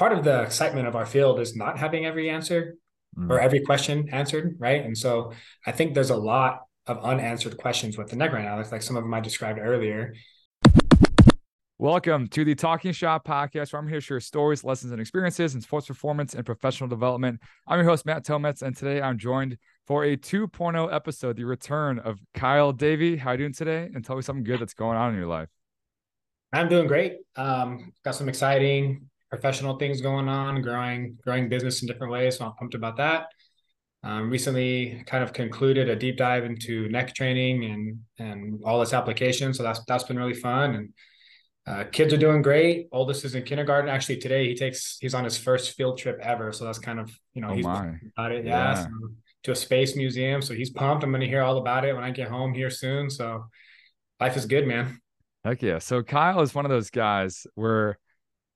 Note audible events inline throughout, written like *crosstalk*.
part of the excitement of our field is not having every answer mm. or every question answered, right? And so I think there's a lot of unanswered questions with the neck right now, like, like some of them I described earlier. Welcome to the Talking Shop podcast, where I'm here to share stories, lessons, and experiences in sports performance and professional development. I'm your host, Matt Tometz, and today I'm joined for a 2.0 episode, the return of Kyle Davey. How are you doing today? And tell me something good that's going on in your life. I'm doing great. Um, got some exciting professional things going on, growing growing business in different ways. So I'm pumped about that. Um, recently, kind of concluded a deep dive into neck training and and all its applications. So that's that's been really fun. And uh, kids are doing great. Oldest is in kindergarten. Actually, today he takes he's on his first field trip ever. So that's kind of you know oh he's about it. Yeah. yeah. So, to a space museum. So he's pumped. I'm going to hear all about it when I get home here soon. So life is good, man. Heck yeah. So Kyle is one of those guys where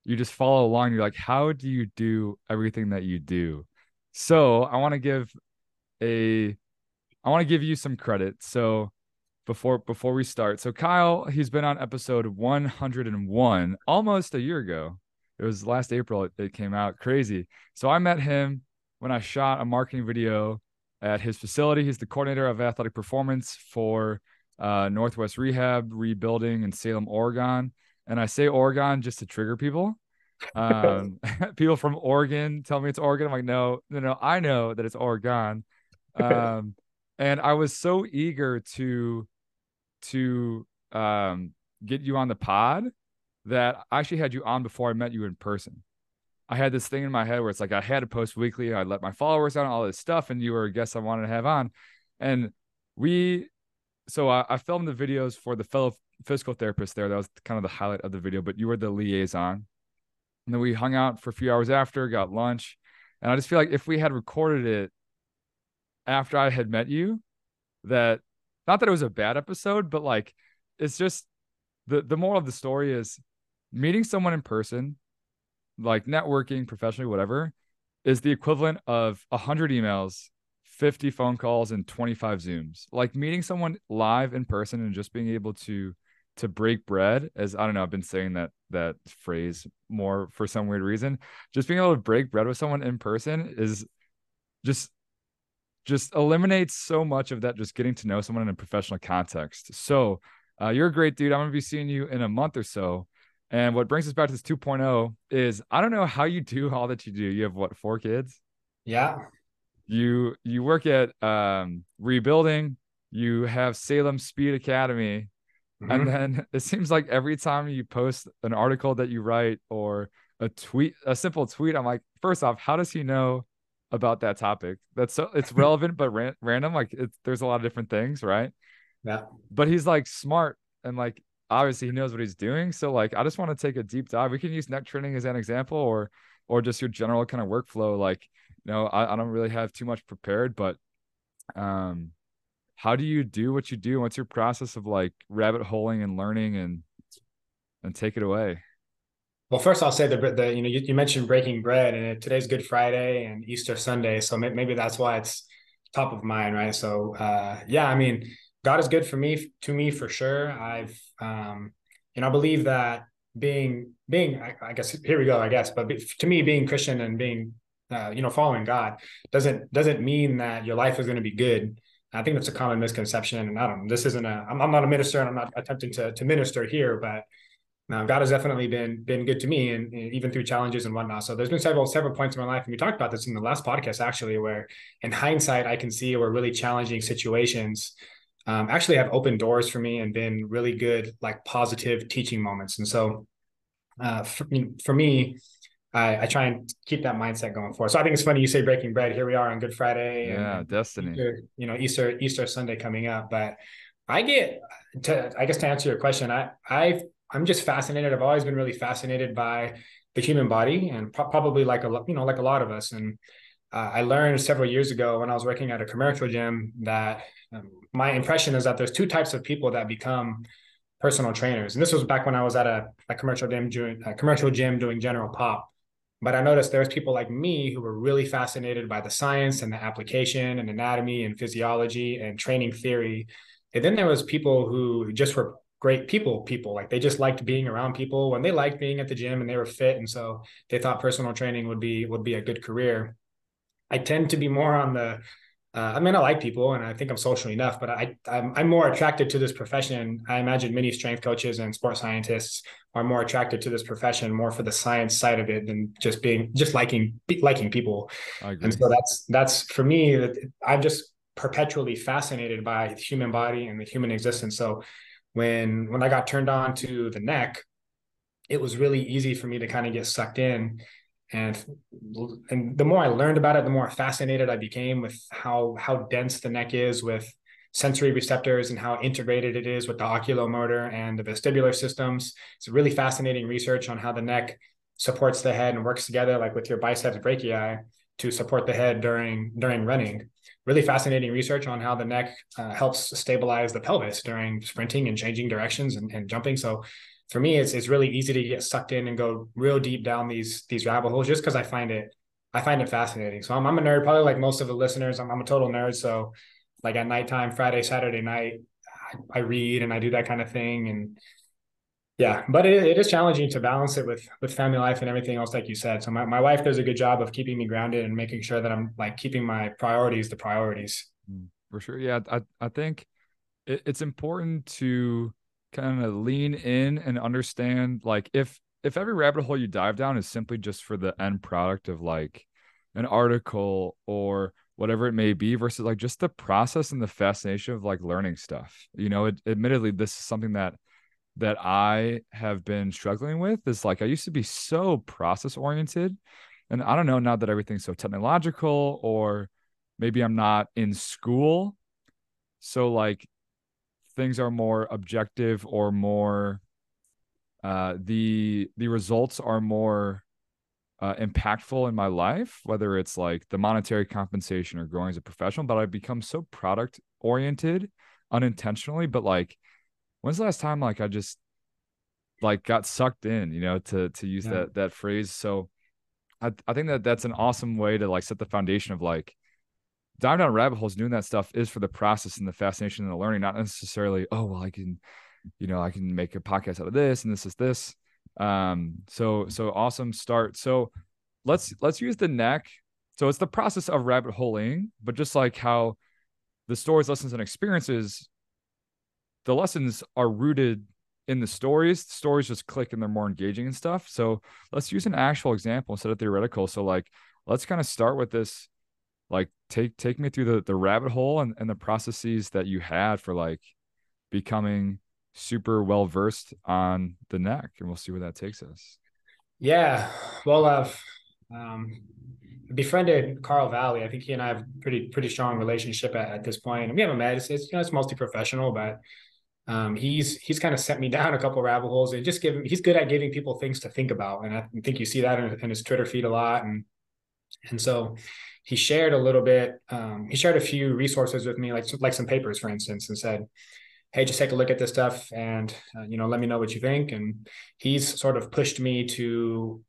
you just follow along. You're like, how do you do everything that you do? So I want to give a, I want to give you some credit. So before before we start, so Kyle, he's been on episode 101 almost a year ago. It was last April it, it came out. Crazy. So I met him when I shot a marketing video at his facility. He's the coordinator of athletic performance for uh, Northwest Rehab Rebuilding in Salem, Oregon and I say Oregon just to trigger people. Um, *laughs* *laughs* people from Oregon tell me it's Oregon. I'm like, no, no, no. I know that it's Oregon. Um, and I was so eager to to um, get you on the pod that I actually had you on before I met you in person. I had this thing in my head where it's like I had to post weekly. I let my followers on all this stuff, and you were a guest I wanted to have on. And we, so I, I filmed the videos for the fellow physical therapist there. That was kind of the highlight of the video, but you were the liaison. And then we hung out for a few hours after, got lunch. And I just feel like if we had recorded it after I had met you, that not that it was a bad episode, but like it's just the the moral of the story is meeting someone in person, like networking professionally, whatever, is the equivalent of a hundred emails 50 phone calls and 25 zooms. Like meeting someone live in person and just being able to to break bread as i don't know i've been saying that that phrase more for some weird reason. Just being able to break bread with someone in person is just just eliminates so much of that just getting to know someone in a professional context. So uh, you're a great dude. I'm going to be seeing you in a month or so. And what brings us back to this 2.0 is i don't know how you do all that you do. You have what four kids? Yeah you you work at um rebuilding you have salem speed academy Mm-hmm. And then *laughs* it seems like every time you post an article that you write or a tweet, a simple tweet, I'm like, first off, how does he know about that topic? That's so it's *laughs* relevant but ran- random. Like it's there's a lot of different things, right? Yeah. But he's like smart and like obviously he knows what he's doing. So like I just want to take a deep dive. We can use neck training as an example or or just your general kind of workflow. Like, you know, I, I don't really have too much prepared, but um how do you do what you do? What's your process of like rabbit holing and learning and and take it away? Well, first I'll say the, the you know you, you mentioned breaking bread and today's Good Friday and Easter Sunday, so maybe that's why it's top of mind, right? So uh, yeah, I mean, God is good for me to me for sure. I've um, you know I believe that being being I, I guess here we go I guess, but to me being Christian and being uh, you know following God doesn't doesn't mean that your life is going to be good. I think that's a common misconception. And I don't, this isn't a, I'm, I'm not a minister and I'm not attempting to, to minister here, but now God has definitely been, been good to me and, and, even through challenges and whatnot. So there's been several, several points in my life. And we talked about this in the last podcast, actually, where in hindsight, I can see where really challenging situations um, actually have opened doors for me and been really good, like positive teaching moments. And so uh, for, for me, I, I, try and keep that mindset going forward. So I think it's funny you say breaking bread. Here we are on Good Friday. Yeah, and destiny. Easter, you know, Easter Easter Sunday coming up. But I get to I guess to answer your question, I I I'm just fascinated. I've always been really fascinated by the human body, and pro- probably like a you know like a lot of us. And uh, I learned several years ago when I was working at a commercial gym that um, my impression is that there's two types of people that become personal trainers. And this was back when I was at a, a commercial gym doing a commercial gym doing general pop. But I noticed there was people like me who were really fascinated by the science and the application and anatomy and physiology and training theory. And then there was people who just were great people people like they just liked being around people when they liked being at the gym and they were fit and so they thought personal training would be would be a good career i tend to be more on the uh, I mean, I like people and I think I'm social enough, but I, I'm, I'm, more attracted to this profession. I imagine many strength coaches and sports scientists are more attracted to this profession more for the science side of it than just being, just liking, liking people. And so that's, that's for me that I'm just perpetually fascinated by the human body and the human existence. So when, when I got turned on to the neck, it was really easy for me to kind of get sucked in and and the more I learned about it, the more fascinated I became with how how dense the neck is with sensory receptors and how integrated it is with the oculomotor and the vestibular systems. It's really fascinating research on how the neck supports the head and works together, like with your biceps brachii, to support the head during during running. Really fascinating research on how the neck uh, helps stabilize the pelvis during sprinting and changing directions and, and jumping. So for me, it's it's really easy to get sucked in and go real deep down these these rabbit holes just because I find it I find it fascinating. So I'm I'm a nerd, probably like most of the listeners. I'm I'm a total nerd. So like at nighttime, Friday, Saturday night, I, I read and I do that kind of thing. And yeah, but it, it is challenging to balance it with with family life and everything else, like you said. So my, my wife does a good job of keeping me grounded and making sure that I'm like keeping my priorities the priorities. Mm, for sure. Yeah. I I think it, it's important to kind of lean in and understand like if if every rabbit hole you dive down is simply just for the end product of like an article or whatever it may be versus like just the process and the fascination of like learning stuff. You know it, admittedly this is something that that i have been struggling with is like i used to be so process oriented and i don't know now that everything's so technological or maybe i'm not in school. So like things are more objective or more uh, the the results are more uh, impactful in my life, whether it's like the monetary compensation or growing as a professional. But I've become so product oriented unintentionally. But like, when's the last time like I just like got sucked in, you know, to to use yeah. that that phrase. So I I think that that's an awesome way to like set the foundation of like diving down rabbit holes doing that stuff is for the process and the fascination and the learning not necessarily oh well i can you know i can make a podcast out of this and this is this um so so awesome start. So let's let's use the neck. So it's the process of rabbit holing but just like how the stories lessons and experiences the lessons are rooted in the stories the stories just click and they're more engaging and stuff. So let's use an actual example instead of theoretical. So like let's kind of start with this like take take me through the the rabbit hole and, and the processes that you had for like becoming super well versed on the neck and we'll see where that takes us yeah well i've um, befriended Carl Valle i think he and i have pretty pretty strong relationship at, at this point and we haven't met it's, you know it's mostly professional but um, he's he's kind of sent me *laughs* down a couple rabbit holes and just give he's good at giving people things to think about and i think you see that in, in his twitter feed a lot and and so he shared a little bit. Um, he shared a few resources with me, like like some papers, for instance, and said, "Hey, just take a look at this stuff, and uh, you know, let me know what you think." And he's sort of pushed me to.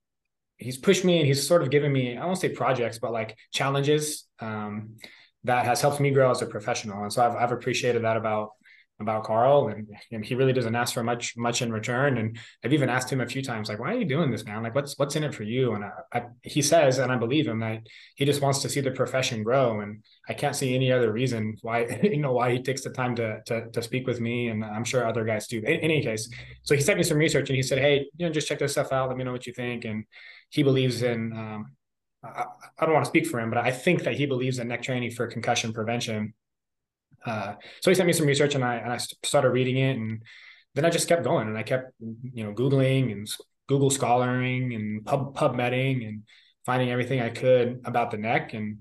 He's pushed me, and he's sort of given me. I won't say projects, but like challenges um, that has helped me grow as a professional. And so I've I've appreciated that about about Carl, and, and he really doesn't ask for much much in return. And I've even asked him a few times, like, "Why are you doing this, man? Like, what's what's in it for you?" And I, I, he says, and I believe him that he just wants to see the profession grow. And I can't see any other reason why *laughs* you know why he takes the time to to, to speak with me, and I'm sure other guys do. In, in any case, so he sent me some research, and he said, "Hey, you know, just check this stuff out. Let me know what you think." And he believes in. Um, I, I don't want to speak for him, but I think that he believes in neck training for concussion prevention uh, so he sent me some research and I, and I started reading it and then I just kept going and I kept, you know, Googling and Google scholaring and pub PubMeding and finding everything I could about the neck. And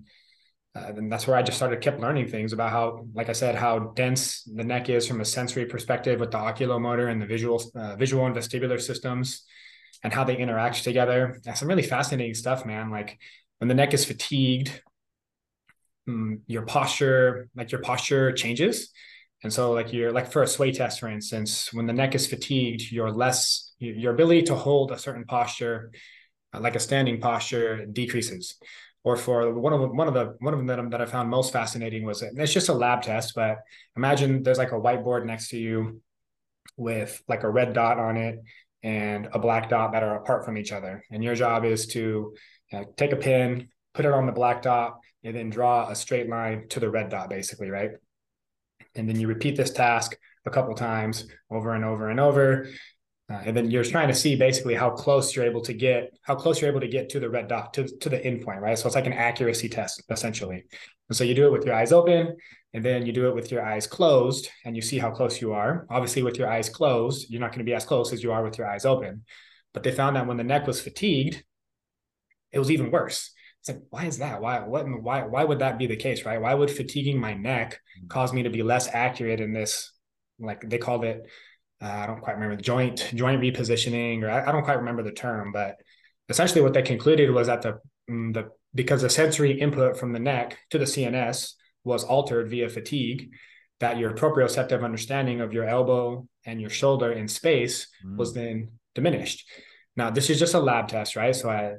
uh, then that's where I just started kept learning things about how, like I said, how dense the neck is from a sensory perspective with the oculomotor and the visual, uh, visual and vestibular systems and how they interact together. That's some really fascinating stuff, man. Like when the neck is fatigued, um, your posture, like your posture changes. And so like you're like for a sway test, for instance, when the neck is fatigued, you're less, your ability to hold a certain posture, uh, like a standing posture decreases. Or for one of one of the one of them that I found most fascinating was it. it's just a lab test, but imagine there's like a whiteboard next to you with like a red dot on it and a black dot that are apart from each other. And your job is to know, take a pin, put it on the black dot, and then draw a straight line to the red dot, basically, right? And then you repeat this task a couple times over and over and over. Uh, and then you're trying to see basically how close you're able to get, how close you're able to get to the red dot, to, to the endpoint, right? So it's like an accuracy test, essentially. And so you do it with your eyes open, and then you do it with your eyes closed, and you see how close you are. Obviously, with your eyes closed, you're not going to be as close as you are with your eyes open. But they found that when the neck was fatigued, it was even worse. It's like, why is that? Why what why why would that be the case, right? Why would fatiguing my neck mm. cause me to be less accurate in this? Like they called it, uh, I don't quite remember joint joint repositioning, or I, I, don't quite remember the term, but essentially what they concluded was that the mm, the because the sensory input from the neck to the CNS was altered via fatigue, that your proprioceptive understanding of your elbow and your shoulder in space mm. was then diminished. Now, this is just a lab test, right? So I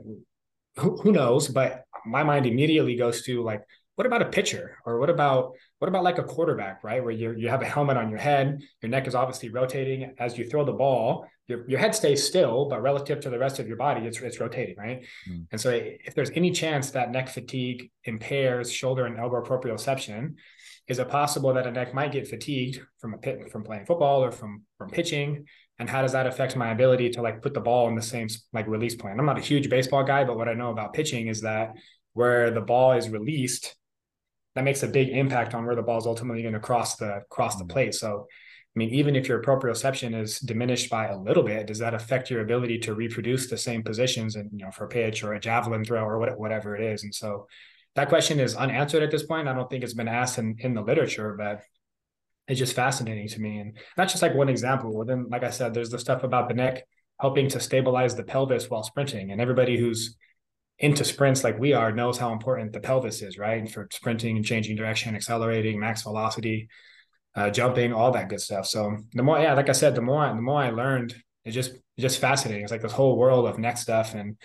who, who knows? But my mind immediately goes to like, what about a pitcher or what about what about like a quarterback right where you you have a helmet on your head your neck is obviously rotating as you throw the ball your, your head stays still but relative to the rest of your body it's, it's rotating right mm. and so if there's any chance that neck fatigue impairs shoulder and elbow proprioception is it possible that a neck might get fatigued from a pit from playing football or from from pitching? And how does that affect my ability to like put the ball in the same like release point? I'm not a huge baseball guy but what i know about pitching is that where the ball is released that makes a big impact on where the ball is ultimately going to cross the cross the mm-hmm. plate. So i mean even if your proprioception is diminished by a little bit does that affect your ability to reproduce the same positions and you know for a pitch or a javelin throw or whatever it is? And so that question is unanswered at this point i don't think it's been asked in, in the literature but it's just fascinating to me. And that's just like one example. Well, then, like I said, there's the stuff about the neck helping to stabilize the pelvis while sprinting. And everybody who's into sprints like we are knows how important the pelvis is, right? For sprinting and changing direction, accelerating, max velocity, uh, jumping, all that good stuff. So the more, yeah, like I said, the more the more I learned, it's just it's just fascinating. It's like this whole world of neck stuff and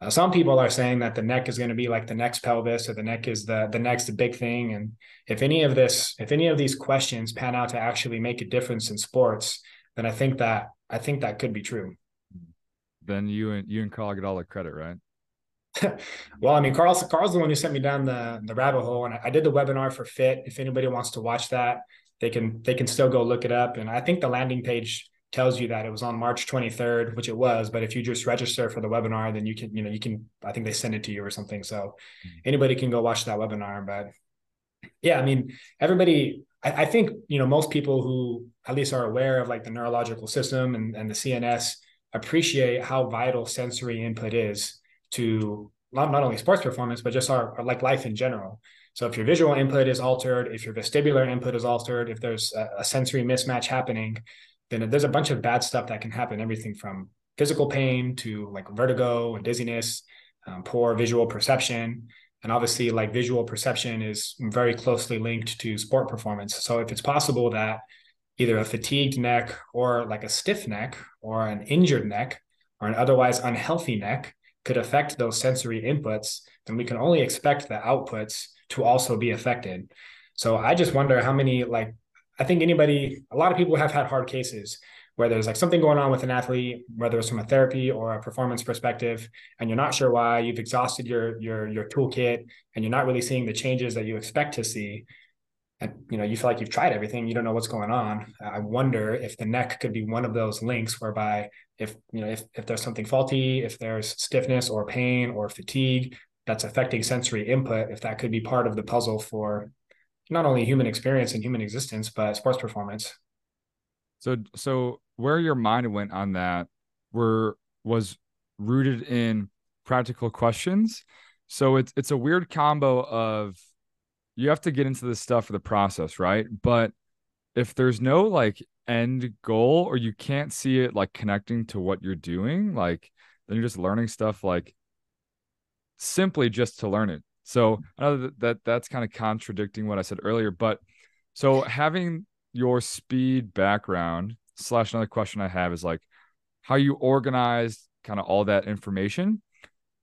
uh, some people are saying that the neck is going to be like the next pelvis or the neck is the the next big thing. And if any of this, if any of these questions pan out to actually make a difference in sports, then I think that I think that could be true. Then you and you and Carl get all the credit, right? *laughs* well, I mean, Carl's Carl's the one who sent me down the the rabbit hole, and I, I did the webinar for Fit. If anybody wants to watch that, they can they can still go look it up. And I think the landing page tells you that it was on March 23rd, which it was. But if you just register for the webinar, then you can, you know, you can, I think they send it to you or something. So mm-hmm. anybody can go watch that webinar. But yeah, I mean, everybody, I, I, think, you know, most people who at least are aware of like the neurological system and, and the CNS appreciate how vital sensory input is to not, not only sports performance, but just our, our like life in general. So if your visual input is altered, if your vestibular input is altered, if there's a, a sensory mismatch happening, then there's a bunch of bad stuff that can happen. Everything from physical pain to like vertigo and dizziness, um, poor visual perception. And obviously, like visual perception is very closely linked to sport performance. So if it's possible that either a fatigued neck or like a stiff neck or an injured neck or an otherwise unhealthy neck could affect those sensory inputs, then we can only expect the outputs to also be affected. So I just wonder how many like I think anybody, a lot of people have had hard cases where there's like something going on with an athlete, whether it's from a therapy or a performance perspective, and you're not sure why. You've exhausted your your your toolkit, and you're not really seeing the changes that you expect to see. And you know, you feel like you've tried everything, you don't know what's going on. I wonder if the neck could be one of those links whereby if you know if if there's something faulty, if there's stiffness or pain or fatigue that's affecting sensory input, if that could be part of the puzzle for not only human experience and human existence, but sports performance. So, so where your mind went on that were was rooted in practical questions. So it's it's a weird combo of you have to get into this stuff for the process, right? But if there's no like end goal or you can't see it like connecting to what you're doing, like then you're just learning stuff like simply just to learn it. So I know that, that that's kind of contradicting what I said earlier, but so having your speed background slash another question I have is like how you organized kind of all that information.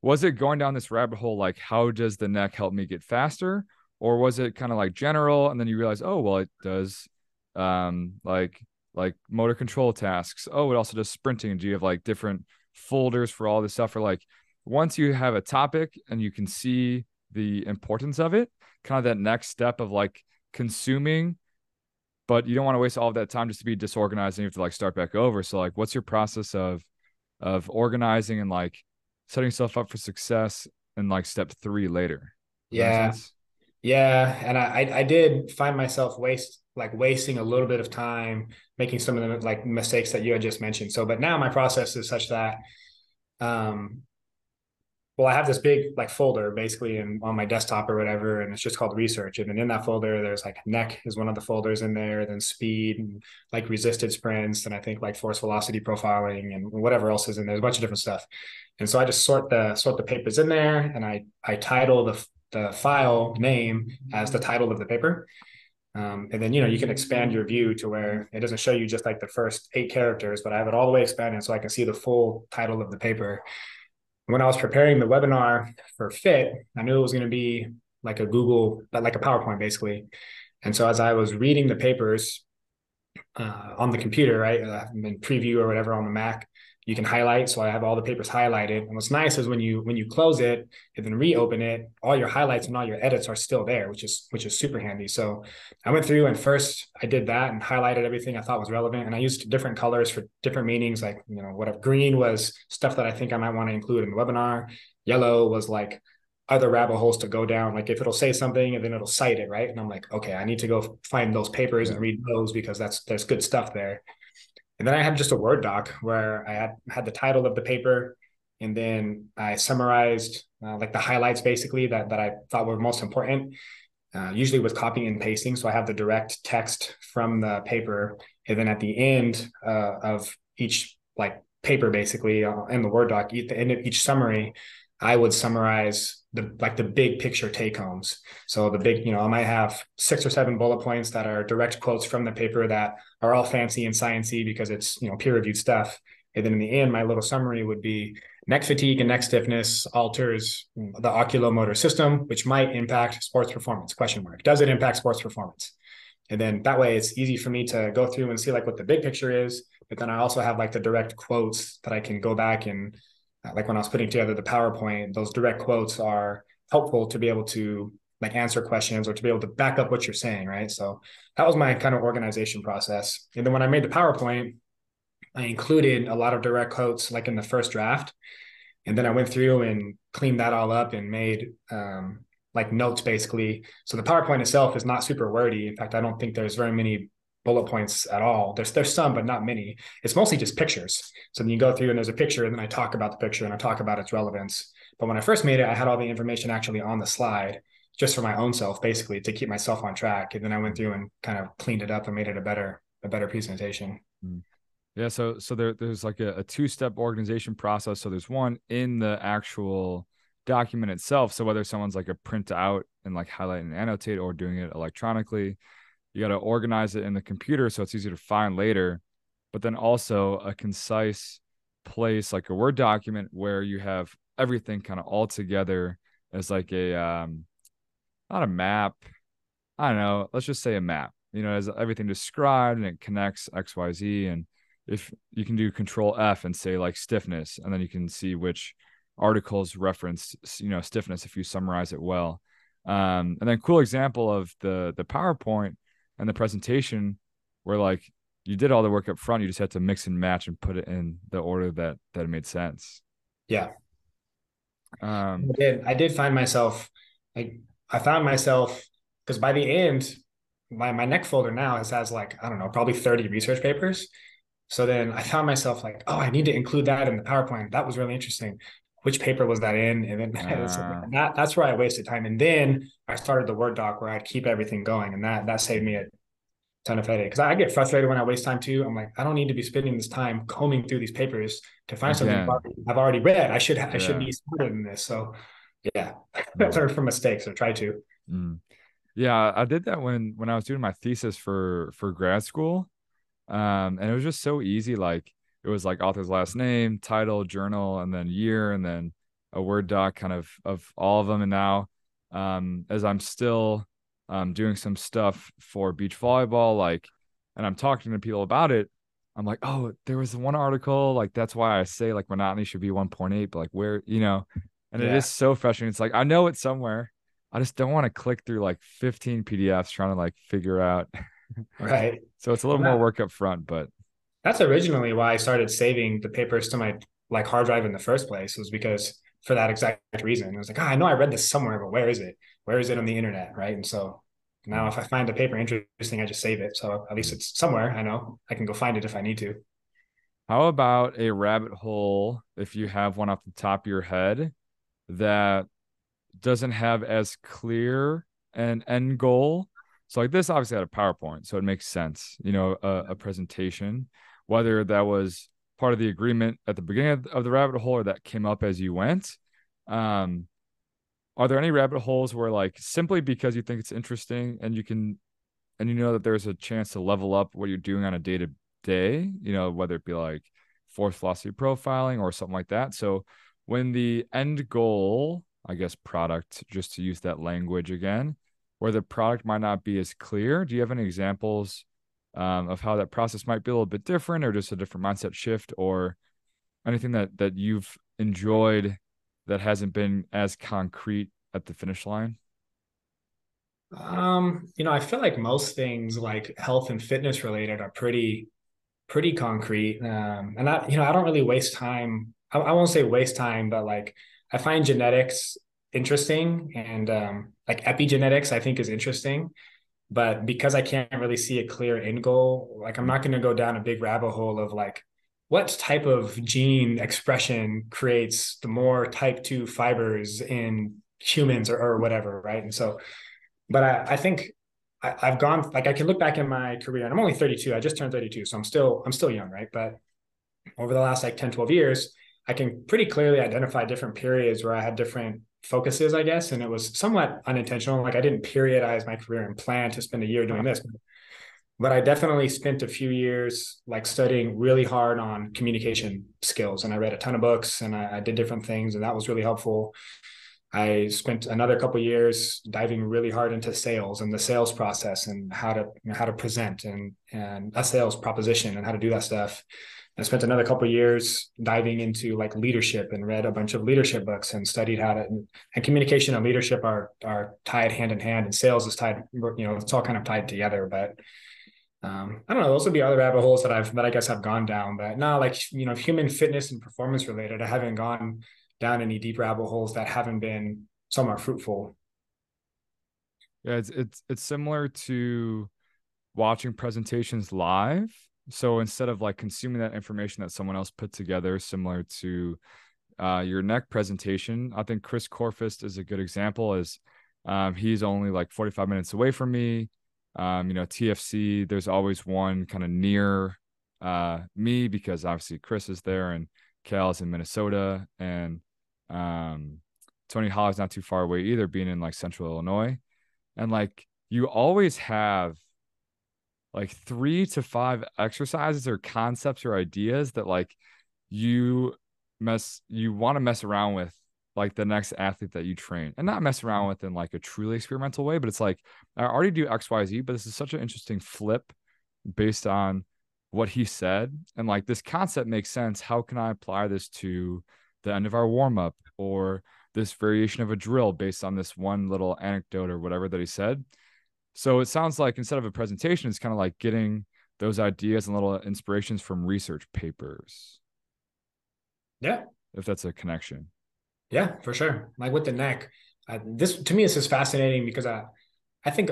Was it going down this rabbit hole like how does the neck help me get faster? Or was it kind of like general and then you realize, oh well it does um like like motor control tasks. Oh, it also does sprinting. Do you have like different folders for all this stuff? Or like once you have a topic and you can see the importance of it, kind of that next step of like consuming, but you don't want to waste all of that time just to be disorganized and you have to like start back over. So like what's your process of of organizing and like setting yourself up for success and like step three later? Yeah. Yeah. And I I did find myself waste like wasting a little bit of time making some of the like mistakes that you had just mentioned. So but now my process is such that um well, I have this big like folder basically in on my desktop or whatever, and it's just called research. And then in that folder, there's like neck is one of the folders in there, then speed and like resisted sprints, and I think like force velocity profiling and whatever else is in there. There's a bunch of different stuff. And so I just sort the sort the papers in there, and I I title the the file name as the title of the paper. Um, and then you know you can expand your view to where it doesn't show you just like the first eight characters, but I have it all the way expanded so I can see the full title of the paper when I was preparing the webinar for Fit, I knew it was going to be like a Google, like a PowerPoint basically. And so as I was reading the papers uh, on the computer, right, uh, in preview or whatever on the Mac, you can highlight. So I have all the papers highlighted. And what's nice is when you when you close it and then reopen it, all your highlights and all your edits are still there, which is which is super handy. So I went through and first I did that and highlighted everything I thought was relevant. And I used different colors for different meanings, like you know, whatever green was stuff that I think I might want to include in the webinar. Yellow was like other rabbit holes to go down. Like if it'll say something and then it'll cite it, right? And I'm like, okay, I need to go find those papers yeah. and read those because that's there's good stuff there. And then I had just a Word doc where I had had the title of the paper, and then I summarized uh, like the highlights basically that that I thought were most important. Uh, usually with copying and pasting, so I have the direct text from the paper, and then at the end uh, of each like paper, basically uh, in the Word doc, at the end of each summary, I would summarize the like the big picture take homes. So the big, you know, I might have six or seven bullet points that are direct quotes from the paper that are all fancy and sciency because it's you know peer reviewed stuff. And then in the end, my little summary would be neck fatigue and neck stiffness alters the oculomotor system, which might impact sports performance. Question mark. Does it impact sports performance? And then that way it's easy for me to go through and see like what the big picture is. But then I also have like the direct quotes that I can go back and like when I was putting together the PowerPoint, those direct quotes are helpful to be able to like answer questions or to be able to back up what you're saying, right? So that was my kind of organization process. And then when I made the PowerPoint, I included a lot of direct quotes like in the first draft. And then I went through and cleaned that all up and made um, like notes basically. So the PowerPoint itself is not super wordy. In fact, I don't think there's very many bullet points at all. There's there's some, but not many. It's mostly just pictures. So then you go through and there's a picture, and then I talk about the picture and I talk about its relevance. But when I first made it, I had all the information actually on the slide, just for my own self, basically to keep myself on track. And then I went through and kind of cleaned it up and made it a better a better presentation. Hmm. Yeah. So so there there's like a, a two step organization process. So there's one in the actual document itself. So whether someone's like a print out and like highlight and annotate or doing it electronically, you got to organize it in the computer so it's easy to find later but then also a concise place like a word document where you have everything kind of all together as like a um not a map i don't know let's just say a map you know as everything described and it connects xyz and if you can do control f and say like stiffness and then you can see which articles reference you know stiffness if you summarize it well. Um, and then cool example of the the powerpoint and the presentation where like you did all the work up front you just had to mix and match and put it in the order that that made sense. Yeah. Um i did i did find myself like i found myself because by the end my, my neck folder now has has like i don't know probably 30 research papers. So then i found myself like oh i need to include that in the powerpoint. That was really interesting which paper was that in? And then *laughs* uh, that, that's where i wasted time. And then i started the word doc where i'd keep everything going. And that that saved me a ton of headache. Because I get frustrated when i waste time too. I'm like i don't need to be spending this time combing through these papers to find something i've already read. I should i should be smarter than this. So yeah *laughs* mm. learn from mistakes or try to. Mm. yeah i did that when when i was doing my thesis for for grad school. Um and it was just so easy like it was like author's last name, title, journal, and then year, and then a Word doc kind of of all of them. And now, um, as I'm still um, doing some stuff for beach volleyball, like and I'm talking to people about it, I'm like, oh, there was one article, like that's why I say like monotony should be 1.8, but like where, you know, and yeah. it is so frustrating. It's like I know it's somewhere. I just don't want to click through like 15 PDFs trying to like figure out. Right. *laughs* so it's a little more work up front, but that's originally why I started saving the papers to my like hard drive in the first place was because for that exact reason. I was like, oh, I know I read this somewhere, but where is it? Where is it on the internet? Right. And so now if I find a paper interesting, I just save it. So at least it's somewhere. I know I can go find it if I need to. How about a rabbit hole if you have one off the top of your head that doesn't have as clear an end goal? So like this obviously had a PowerPoint, so it makes sense, you know, a, a presentation, whether that was part of the agreement at the beginning of, the rabbit hole or that came up as you went. Um, are there any rabbit holes where like simply because you think it's interesting and you can and you know that there's a chance to level up what you're doing on a day to day, you know, whether it be like force velocity profiling or something like that. So when the end goal, I guess product, just to use that language again, where the product might not be as clear, do you have any examples um, of how that process might be a little bit different or just a different mindset shift or anything that that you've enjoyed that hasn't been as concrete at the finish line? Um, you know, I feel like most things like health and fitness related are pretty pretty concrete. Um, and I, you know, I don't really waste time. I, I won't say waste time, but like I find genetics interesting and um, like epigenetics I think is interesting. But because I can't really see a clear end goal, like I'm not going to go down a big rabbit hole of like what type of gene expression creates the more type 2 fibers in humans or, or whatever right? And so but i, I think I, have gone like i can look back in my career and i'm only 32 i just turned 32 so i'm still i'm still young right? But over the last like 10 12 years i can pretty clearly identify different periods where i had different focuses i guess and it was somewhat unintentional like i didn't periodize my career and plan to spend a year doing this but I definitely spent a few years like studying really hard on communication skills. And I read a ton of books and I, I did different things, and that was really helpful. I spent another couple years diving really hard into sales and the sales process and how to you know, how to present and and a sales proposition and how to do that stuff. I spent another couple years diving into like leadership and read a bunch of leadership books and studied how to and, and communication and leadership are are tied hand in hand and sales is tied you know it's all kind of tied together but um, I don't know. Those would be other rabbit holes that I've that I guess have gone down, but not like you know human fitness and performance related. I haven't gone down any deep rabbit holes that haven't been somewhat fruitful. Yeah, it's it's it's similar to watching presentations live. So instead of like consuming that information that someone else put together, similar to uh, your neck presentation, I think Chris Korfist is a good example. As um, he's only like 45 minutes away from me um, you know, TFC, there's always one kind of near uh, me because obviously Chris is there and Cal's in Minnesota and um, Tony Holler's not too far away either, being in like central Illinois. And like you always have like three to five exercises or concepts or ideas that like you mess you want to mess around with like the next athlete that you train and not mess around with in like a truly experimental way but it's like i already do xyz but this is such an interesting flip based on what he said and like this concept makes sense. How can i apply this to the end of our warm up or this variation of a drill based on this one little anecdote or whatever that he said so it sounds like instead of a presentation it's kind of like getting those ideas and little inspirations from research papers yeah if that's a connection yeah, for sure. Like with the neck, this to me this is fascinating because I, I think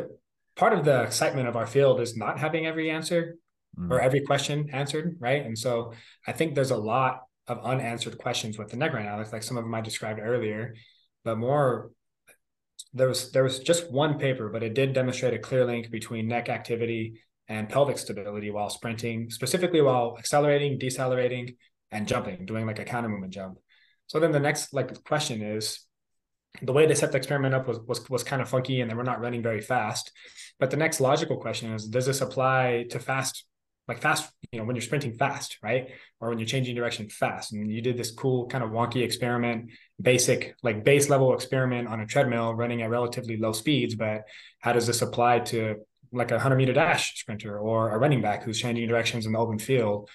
part of the excitement of our field is not having every answer mm. or every question answered, right? And so I think there's a lot of unanswered questions with the neck right now. It's like some of them I described earlier, but more there was there was just one paper, but it did demonstrate a clear link between neck activity and pelvic stability while sprinting, specifically while accelerating, decelerating, and jumping, doing like a counter movement jump. So then the next like question is the way they set the experiment up was, was was kind of funky and they were not running very fast. But the next logical question is, does this apply to fast, like fast, you know, when you're sprinting fast, right? Or when you're changing direction fast. And you did this cool kind of wonky experiment, basic, like base level experiment on a treadmill running at relatively low speeds. But how does this apply to like a 100 meter dash sprinter or a running back who's changing directions in the open field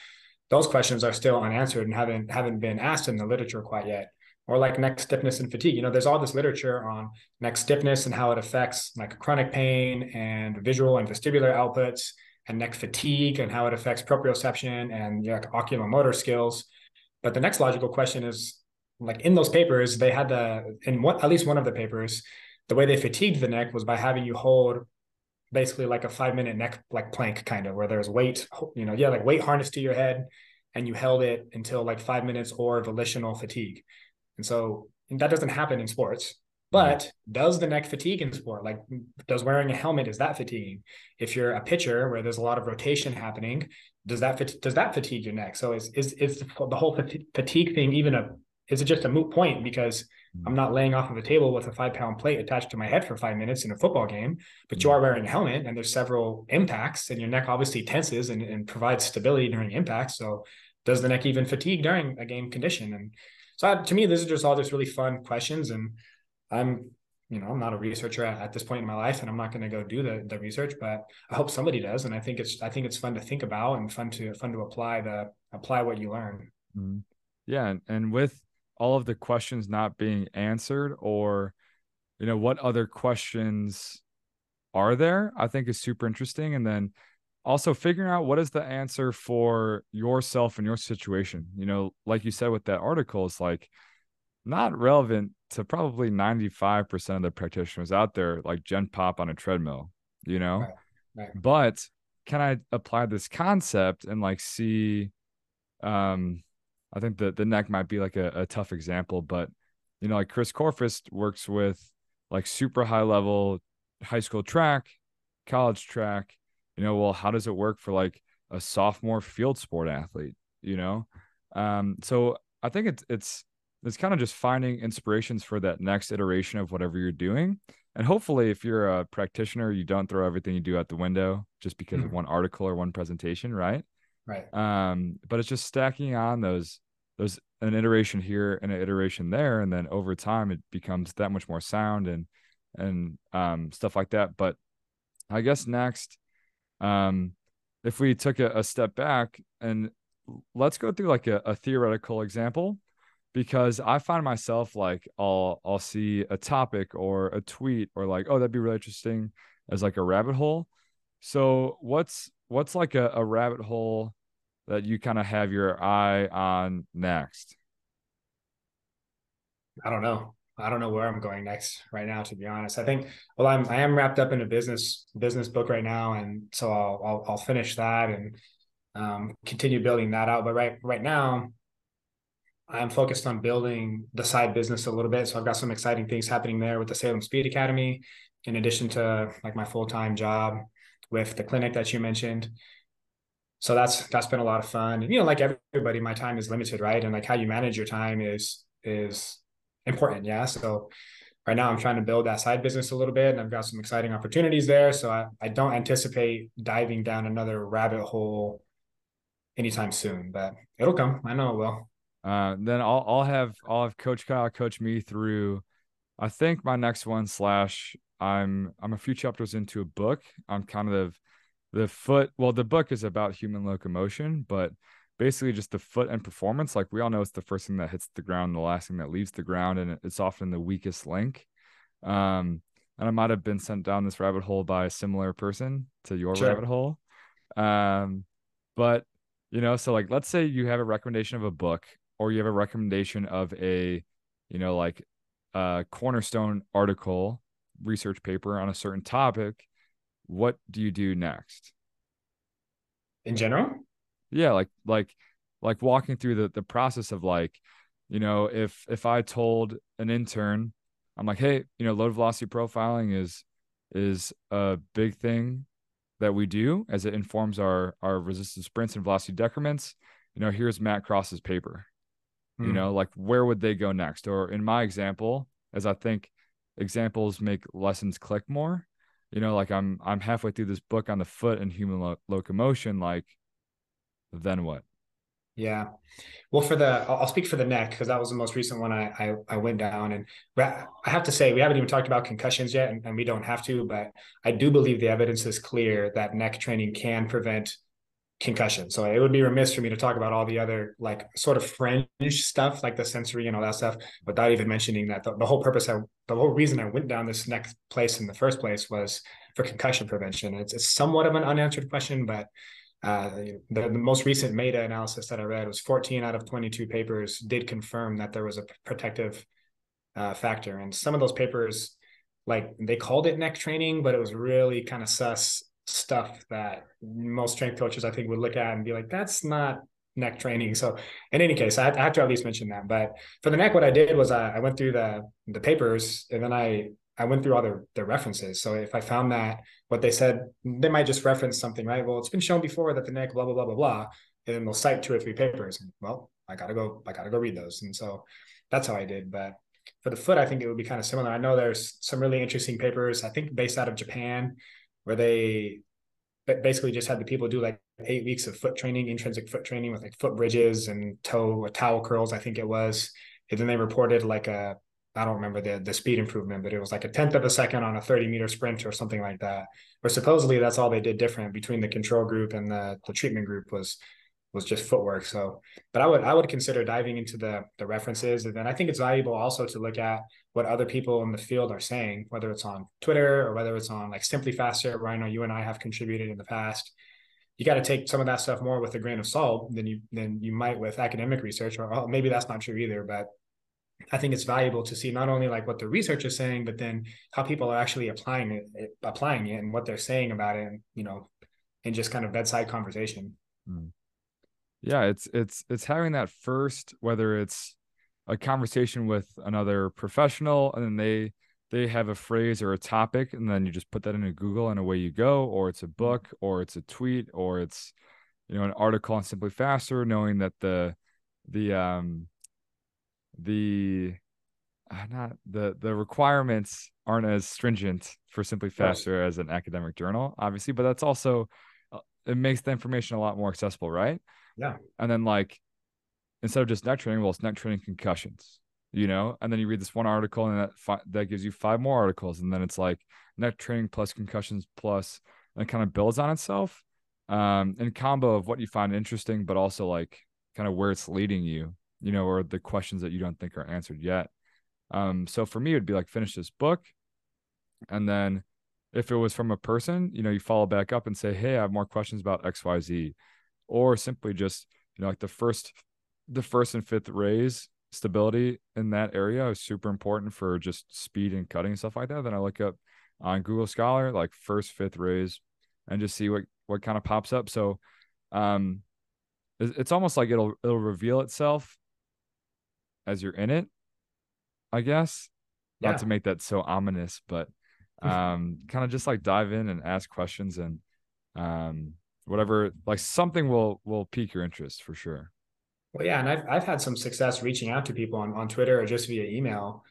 those questions are still unanswered and haven't haven't been asked in the literature quite yet or like neck stiffness and fatigue you know there's all this literature on neck stiffness and how it affects like chronic pain and visual and vestibular outputs and neck fatigue and how it affects proprioception and you know, like oculomotor skills. But the next logical question is like in those papers they had the in what at least one of the papers the way they fatigued the neck was by having you hold basically like a five minute neck like plank kind of where there's weight you know yeah like weight harnessed to your head and you held it until like five minutes or volitional fatigue. And so and that doesn't happen in sports but does the neck fatigue in sport like does wearing a helmet is that fatiguing if you're a pitcher where there's a lot of rotation happening does that does that fatigue your neck so is is, is the whole fatigue thing even a is it just a moot point because mm. I'm not laying off of a table with a five pound plate attached to my head for five minutes in a football game, but you mm. are wearing a helmet and there's several impacts and your neck obviously tenses and, and provides stability during impact. So does the neck even fatigue during a game condition? And so I, to me, this is just all just really fun questions. And I'm, you know, I'm not a researcher at, this point in my life and I'm not going to go do the, the research, but I hope somebody does. And I think it's, I think it's fun to think about and fun to, fun to apply the, apply what you learn. Mm-hmm. Yeah. And, and with, all of the questions not being answered or you know what other questions are there i think is super interesting and then also figuring out what is the answer for yourself and your situation you know like you said with that article it's like not relevant to probably 95% of the practitioners out there like gen pop on a treadmill you know right, right. but can i apply this concept and like see um I think the the neck might be like a, a tough example, but you know, like Chris Korfist works with like super high level high school track, college track. You know, well, how does it work for like a sophomore field sport athlete? You know, um, so I think it's it's it's kind of just finding inspirations for that next iteration of whatever you're doing. And hopefully, if you're a practitioner, you don't throw everything you do out the window just because mm-hmm. of one article or one presentation, right? Right. Um, but it's just stacking on those those an iteration here and an iteration there, and then over time it becomes that much more sound and and um, stuff like that. But I guess next, um, if we took a, a step back and let's go through like a, a theoretical example because I find myself like I'll I'll see a topic or a tweet or like oh that'd be really interesting as like a rabbit hole. So what's what's like a, a rabbit hole that you kind of have your eye on next? I don't know. I don't know where I'm going next right now, to be honest. I think well, I'm I am wrapped up in a business business book right now, and so I'll I'll, I'll finish that and um, continue building that out. But right right now, I'm focused on building the side business a little bit. So I've got some exciting things happening there with the Salem Speed Academy, in addition to like my full time job with the clinic that you mentioned. So that's that's been a lot of fun. And you know like everybody my time is limited right? And like how you manage your time is is important yeah? So right now i'm trying to build that side business a little bit and i've got some exciting opportunities there. So i, I don't anticipate diving down another rabbit hole anytime soon but it'll come. I know it will uh, then I'll I'll have I'll have Coach Kyle coach me through. I think my next one slash I'm I'm a few chapters into a book. I'm kind of the foot well the book is about human locomotion but basically just the foot and performance like we all know it's the first thing that hits the ground the last thing that leaves the ground and it's often the weakest link um and i might have been sent down this rabbit hole by a similar person to your sure. rabbit hole um but you know so like let's say you have a recommendation of a book or you have a recommendation of a you know like a cornerstone article research paper on a certain topic what do you do next? In general? Yeah like like like walking through the the process of like you know if if i told an intern i'm like hey you know load velocity profiling is is a big thing that we do as it informs our our resistance sprints and velocity decrements. You know here's matt cross's paper hmm. you know like where would they go next or in my example as i think examples make lessons click more you know like i'm i'm halfway through this book on the foot and human lo- locomotion like then what Yeah. Well, for the I'll speak for the neck because that was the most recent one I, I, I went down, and I have to say we haven't even talked about concussions yet, and, and, we don't have to, but I do believe the evidence is clear that neck training can prevent concussion. So it would be remiss for me to talk about all the other like sort of fringe stuff, like the sensory and all that stuff, without even mentioning that the, the whole purpose, I, the whole reason I went down this next place in the first place was for concussion prevention. It's, it's somewhat of an unanswered question, but uh, the, the, most recent meta analysis that I read was 14 out of 22 papers did confirm that there was a protective uh, factor. And some of those papers, like they called it neck training, but it was really kind of sus stuff that most strength coaches, I think, would look at and be like, that's not neck training. So in any case, I, I have to at least mention that. But for the neck, what I did was I, I went through the the papers and then I I went through all their, their references. So if I found that what they said, they might just reference something, right? Well, it's been shown before that the neck, blah, blah, blah, blah, blah. And then they'll cite two or three papers. And, well, I gotta go, I gotta go read those. And so that's how I did. But for the foot, I think it would be kind of similar. I know there's some really interesting papers, I think based out of Japan, where they basically just had the people do like eight weeks of foot training, intrinsic foot training with like foot bridges and toe towel curls, I think it was. And then they reported like a I don't remember the the speed improvement, but it was like a tenth of a second on a 30 meter sprint or something like that. Or supposedly that's all they did different between the control group and the the treatment group was was just footwork. So, but I would I would consider diving into the the references, and then I think it's valuable also to look at what other people in the field are saying, whether it's on Twitter or whether it's on like SimpliFaster, where I know you and I have contributed in the past. You got to take some of that stuff more with a grain of salt than you than you might with academic research, or maybe that's not true either. But I think it's valuable to see not only like what the research is saying, but then how people are actually applying it, applying it, and what they're saying about it, and you know, in just kind of bedside conversation. Mm. Yeah, it's it's it's having that first, whether it's a conversation with another professional, and then they they have a phrase or a topic, and then you just put that into Google, and away you go, or it's a mm. book, or it's a tweet, or it's you know an article on SimpliFaster, knowing that the the um the uh, not the the requirements aren't as stringent for SimpliFaster as an academic journal obviously but that's also uh, it makes the information a lot more accessible right yeah and then like instead of just neck training well it's neck training concussions you know and then you read this one article and that fi- that gives you five more articles and then it's like neck training plus concussions plus and kind of builds on itself um in combo of what you find interesting but also like kind of where it's leading you you know, or the questions that you don't think are answered yet. Um, so for me, it'd be like finish this book. And then if it was from a person, you know, you follow back up and say, Hey, I have more questions about XYZ. Or simply just, you know, like the first the first and fifth rays stability in that area is super important for just speed and cutting and stuff like that. Then I look up on Google Scholar, like first, fifth rays, and just see what what kind of pops up. So um it's almost like it'll it'll reveal itself as you're in it, I guess. Yeah. Not to make that so ominous, but *laughs* um kind of just like dive in and ask questions and um whatever like something will will pique your interest for sure. Well, yeah, and I've I've had some success reaching out to people on, on Twitter or just via email.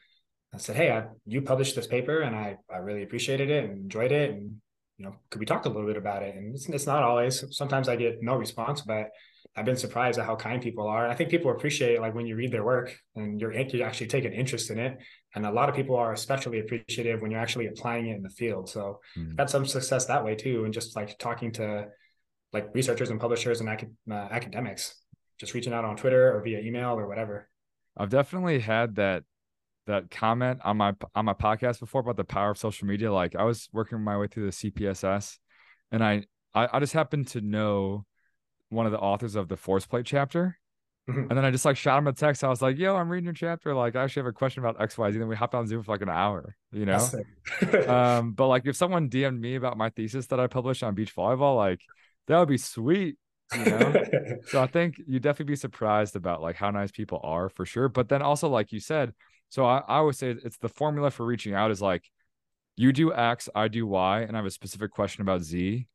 I said, "Hey, I, you published this paper, and I I really appreciated it and enjoyed it, and you know, could we talk a little bit about it?" And it's, it's not always. Sometimes I get no response, but I've been surprised at how kind people are. I think people appreciate like when you read their work and you're you actually take an interest in it. And a lot of people are especially appreciative when you're actually applying it in the field. So mm-hmm. had some success that way too, and just like talking to like researchers and publishers and acad- uh, academics, just reaching out on Twitter or via email or whatever. I've definitely had that that comment on my on my podcast before about the power of social media. Like I was working my way through the CPSS, and I I, I just happened to know one of the authors of the force plate chapter. Mm-hmm. And then I just like shot him a text. I was like, yo, I'm reading your chapter. Like, I actually have a question about XYZ. Then we hopped on Zoom for like an hour, you know? *laughs* um, but like if someone DM'd me about my thesis that I published on beach volleyball, like that would be sweet. You know? *laughs* so I think you'd definitely be surprised about like how nice people are for sure. But then also, like you said, so I, I always say it's the formula for reaching out is like you do X, I do Y, and I have a specific question about Z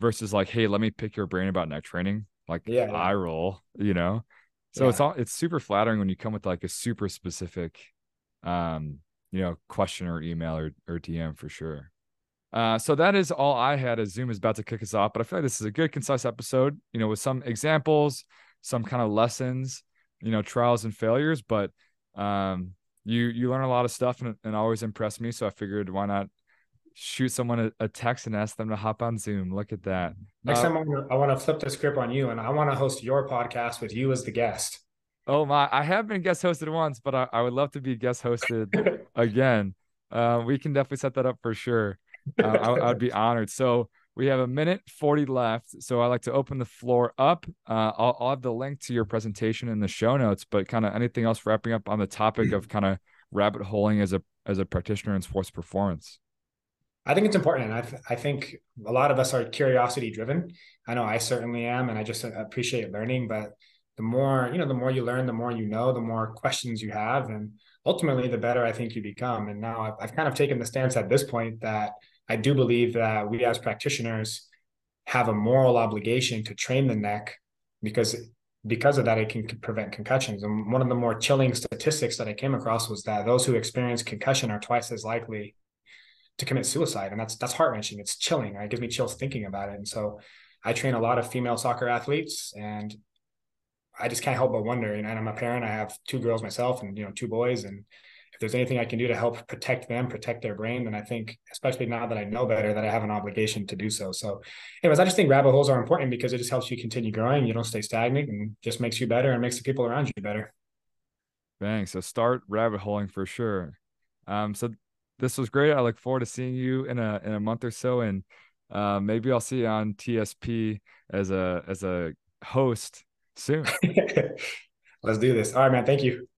versus like, hey, let me pick your brain about neck training. Like yeah, I roll, you know. So yeah. it's all it's super flattering when you come with like a super specific um, you know, question or email or, or DM for sure. Uh, so that is all I had as Zoom is about to kick us off, but I feel like this is a good concise episode, you know, with some examples, some kind of lessons, you know, trials and failures, but um, you you learn a lot of stuff and, and always impress me. So I figured why not shoot someone a, a, text and ask them to hop on Zoom. Look at that. Next uh, time I want, to, I want to flip the script on you and I want to host your podcast with you as the guest. Oh my! I have been guest hosted once, but I, I would love to be guest hosted *laughs* again. Uh, we can definitely set that up for sure. Uh, I, would be honored. So we have a minute 40 left. So I'd like to open the floor up. Uh, I'll, I'll, have the link to your presentation in the show notes, but kind of anything else wrapping up on the topic of kind of rabbit holing as a as a practitioner in sports performance. I think it's important. And I, th- I think a lot of us are curiosity driven. I know I certainly am, and I just appreciate learning. But the more you know, the more you learn, the more you know, the more questions you have, and ultimately, the better I think you become. And now I've, I've kind of taken the stance at this point that I do believe that we as practitioners have a moral obligation to train the neck because because of that it can prevent concussions. And one of the more chilling statistics that i came across was that those who experience concussion are twice as likely to commit suicide. And that's that's heart-wrenching. It's chilling. Right? it gives me chills thinking about it. And so i train a lot of female soccer athletes and i just can't help but wonder. And i'm a parent. I have two girls myself and you know two boys. And if there's anything i can do to help protect them protect their brain then i think especially now that i know better that i have an obligation to do so so anyways i just think rabbit holes are important because it just helps you continue growing you don't stay stagnant and just makes you better and makes the people around you better Thanks. So start rabbit holing for sure. Um, so this was great. I look forward to seeing you in a in a month or so, and uh, maybe I'll see you on TSP as a as a host soon. *laughs* Let's do this. All right, man. Thank you.